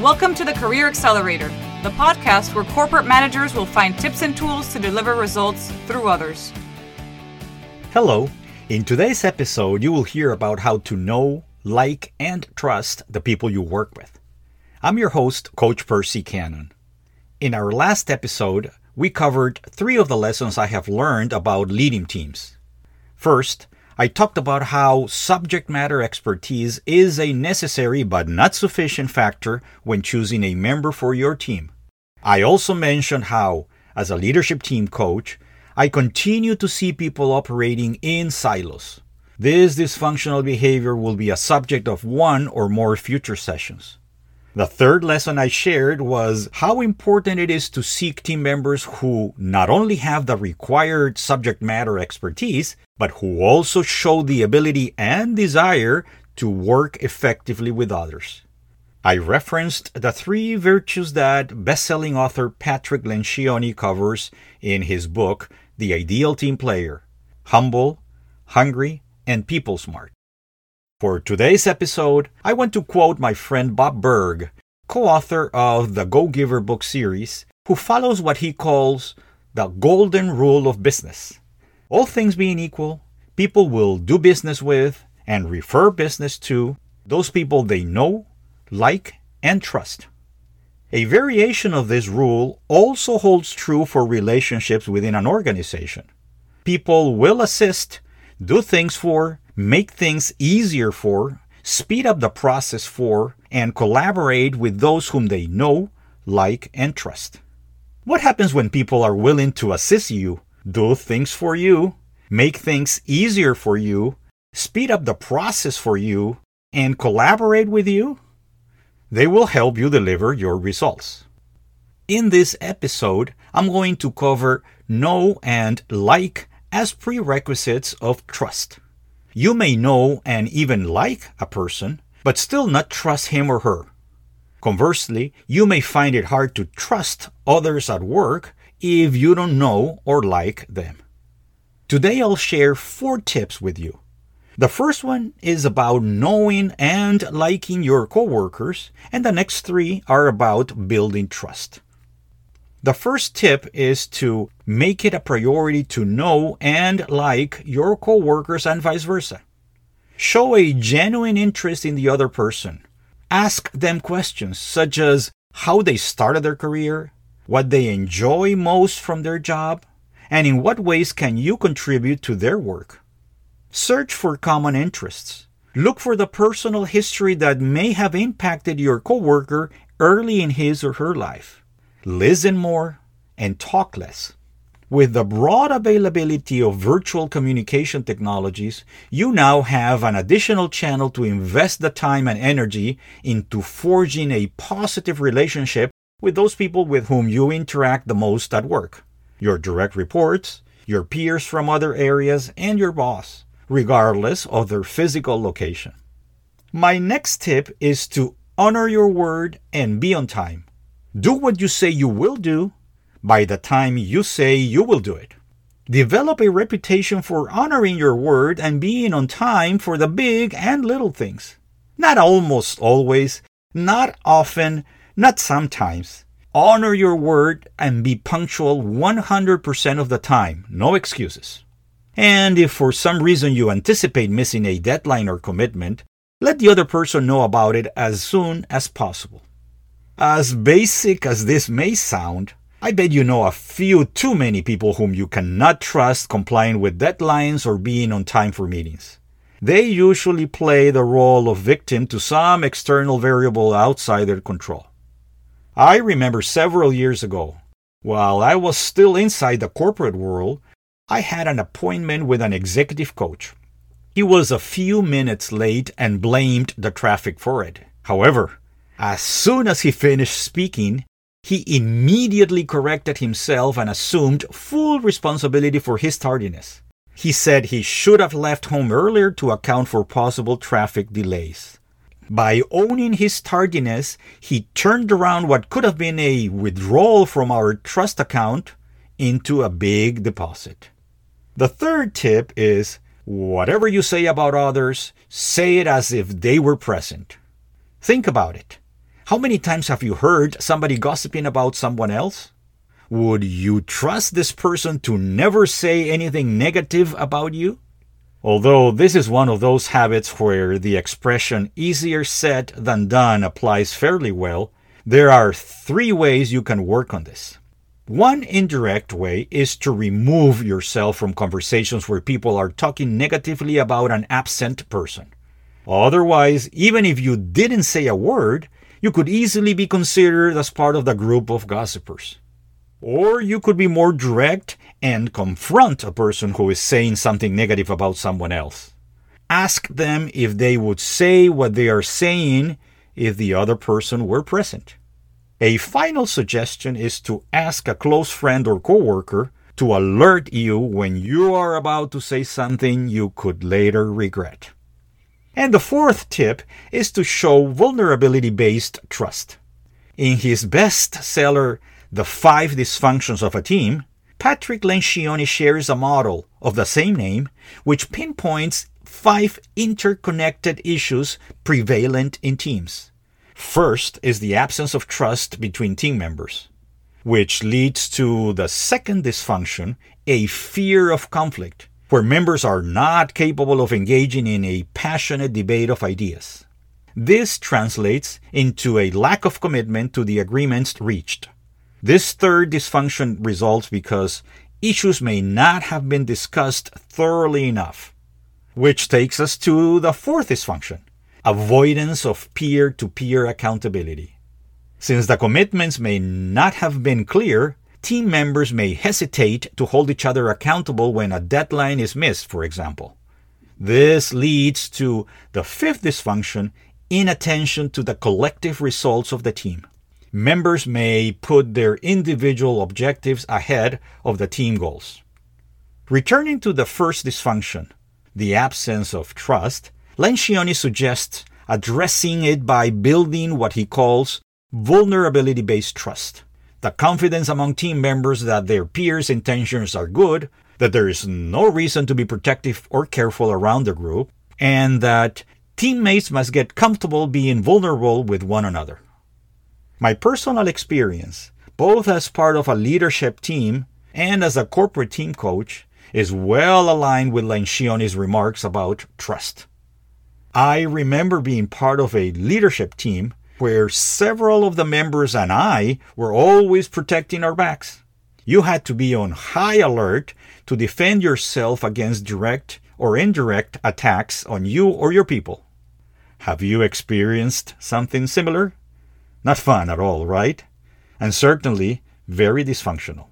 Welcome to the Career Accelerator, the podcast where corporate managers will find tips and tools to deliver results through others. Hello. In today's episode, you will hear about how to know, like, and trust the people you work with. I'm your host, Coach Percy Cannon. In our last episode, we covered three of the lessons I have learned about leading teams. First, I talked about how subject matter expertise is a necessary but not sufficient factor when choosing a member for your team. I also mentioned how, as a leadership team coach, I continue to see people operating in silos. This dysfunctional behavior will be a subject of one or more future sessions. The third lesson I shared was how important it is to seek team members who not only have the required subject matter expertise, but who also show the ability and desire to work effectively with others. I referenced the three virtues that best-selling author Patrick Lencioni covers in his book, The Ideal Team Player humble, hungry, and people smart. For today's episode, I want to quote my friend Bob Berg, co author of the Go Giver book series, who follows what he calls the golden rule of business. All things being equal, people will do business with and refer business to those people they know, like, and trust. A variation of this rule also holds true for relationships within an organization. People will assist, do things for, make things easier for, speed up the process for, and collaborate with those whom they know, like, and trust. What happens when people are willing to assist you, do things for you, make things easier for you, speed up the process for you, and collaborate with you? They will help you deliver your results. In this episode, I'm going to cover know and like as prerequisites of trust. You may know and even like a person, but still not trust him or her. Conversely, you may find it hard to trust others at work if you don't know or like them. Today I'll share four tips with you. The first one is about knowing and liking your coworkers, and the next three are about building trust. The first tip is to make it a priority to know and like your coworkers and vice versa. Show a genuine interest in the other person. Ask them questions such as how they started their career, what they enjoy most from their job, and in what ways can you contribute to their work. Search for common interests. Look for the personal history that may have impacted your coworker early in his or her life listen more, and talk less. With the broad availability of virtual communication technologies, you now have an additional channel to invest the time and energy into forging a positive relationship with those people with whom you interact the most at work your direct reports, your peers from other areas, and your boss, regardless of their physical location. My next tip is to honor your word and be on time. Do what you say you will do by the time you say you will do it. Develop a reputation for honoring your word and being on time for the big and little things. Not almost always, not often, not sometimes. Honor your word and be punctual 100% of the time. No excuses. And if for some reason you anticipate missing a deadline or commitment, let the other person know about it as soon as possible. As basic as this may sound, I bet you know a few too many people whom you cannot trust complying with deadlines or being on time for meetings. They usually play the role of victim to some external variable outside their control. I remember several years ago, while I was still inside the corporate world, I had an appointment with an executive coach. He was a few minutes late and blamed the traffic for it. However, as soon as he finished speaking, he immediately corrected himself and assumed full responsibility for his tardiness. He said he should have left home earlier to account for possible traffic delays. By owning his tardiness, he turned around what could have been a withdrawal from our trust account into a big deposit. The third tip is whatever you say about others, say it as if they were present. Think about it. How many times have you heard somebody gossiping about someone else? Would you trust this person to never say anything negative about you? Although this is one of those habits where the expression easier said than done applies fairly well, there are three ways you can work on this. One indirect way is to remove yourself from conversations where people are talking negatively about an absent person. Otherwise, even if you didn't say a word, you could easily be considered as part of the group of gossipers. Or you could be more direct and confront a person who is saying something negative about someone else. Ask them if they would say what they are saying if the other person were present. A final suggestion is to ask a close friend or coworker to alert you when you are about to say something you could later regret. And the fourth tip is to show vulnerability based trust. In his bestseller, The Five Dysfunctions of a Team, Patrick Lencioni shares a model of the same name which pinpoints five interconnected issues prevalent in teams. First is the absence of trust between team members, which leads to the second dysfunction, a fear of conflict where members are not capable of engaging in a passionate debate of ideas. This translates into a lack of commitment to the agreements reached. This third dysfunction results because issues may not have been discussed thoroughly enough. Which takes us to the fourth dysfunction avoidance of peer to peer accountability. Since the commitments may not have been clear, team members may hesitate to hold each other accountable when a deadline is missed, for example. This leads to the fifth dysfunction inattention to the collective results of the team. Members may put their individual objectives ahead of the team goals. Returning to the first dysfunction, the absence of trust, Lencioni suggests addressing it by building what he calls vulnerability based trust the confidence among team members that their peers' intentions are good, that there is no reason to be protective or careful around the group, and that teammates must get comfortable being vulnerable with one another. My personal experience, both as part of a leadership team and as a corporate team coach, is well aligned with Lencioni's remarks about trust. I remember being part of a leadership team where several of the members and I were always protecting our backs. You had to be on high alert to defend yourself against direct or indirect attacks on you or your people. Have you experienced something similar? Not fun at all, right? And certainly very dysfunctional.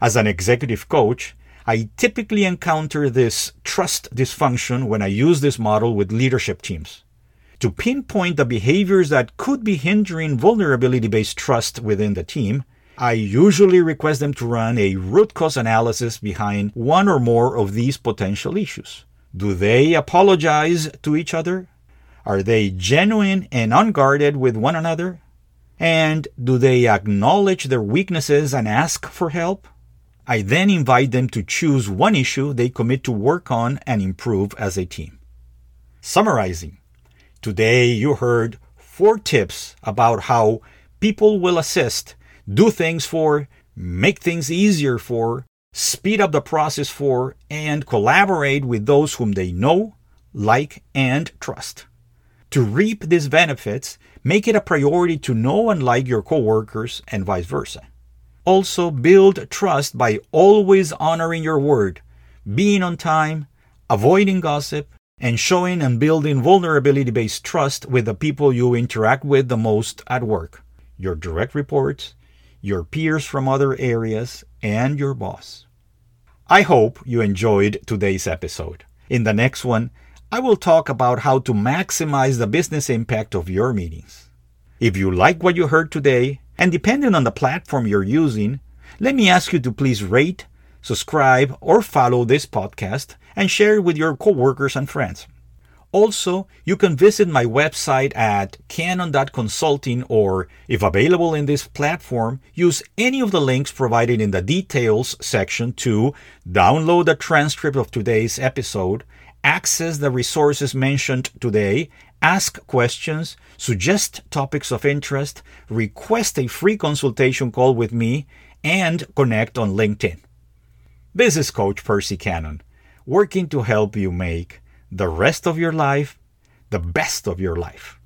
As an executive coach, I typically encounter this trust dysfunction when I use this model with leadership teams to pinpoint the behaviors that could be hindering vulnerability based trust within the team, I usually request them to run a root cause analysis behind one or more of these potential issues. Do they apologize to each other? Are they genuine and unguarded with one another? And do they acknowledge their weaknesses and ask for help? I then invite them to choose one issue they commit to work on and improve as a team. Summarizing, Today you heard four tips about how people will assist, do things for, make things easier for, speed up the process for, and collaborate with those whom they know, like, and trust. To reap these benefits, make it a priority to know and like your coworkers and vice versa. Also, build trust by always honoring your word, being on time, avoiding gossip, and showing and building vulnerability based trust with the people you interact with the most at work your direct reports, your peers from other areas, and your boss. I hope you enjoyed today's episode. In the next one, I will talk about how to maximize the business impact of your meetings. If you like what you heard today, and depending on the platform you're using, let me ask you to please rate, subscribe, or follow this podcast and share it with your coworkers and friends. Also, you can visit my website at cannon.consulting or, if available in this platform, use any of the links provided in the details section to download the transcript of today's episode access the resources mentioned today, ask questions, suggest topics of interest, request a free consultation call with me, and connect on LinkedIn. This is Coach Percy Cannon, working to help you make the rest of your life the best of your life.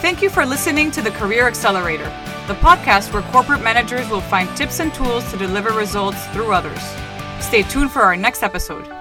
Thank you for listening to the Career Accelerator, the podcast where corporate managers will find tips and tools to deliver results through others. Stay tuned for our next episode.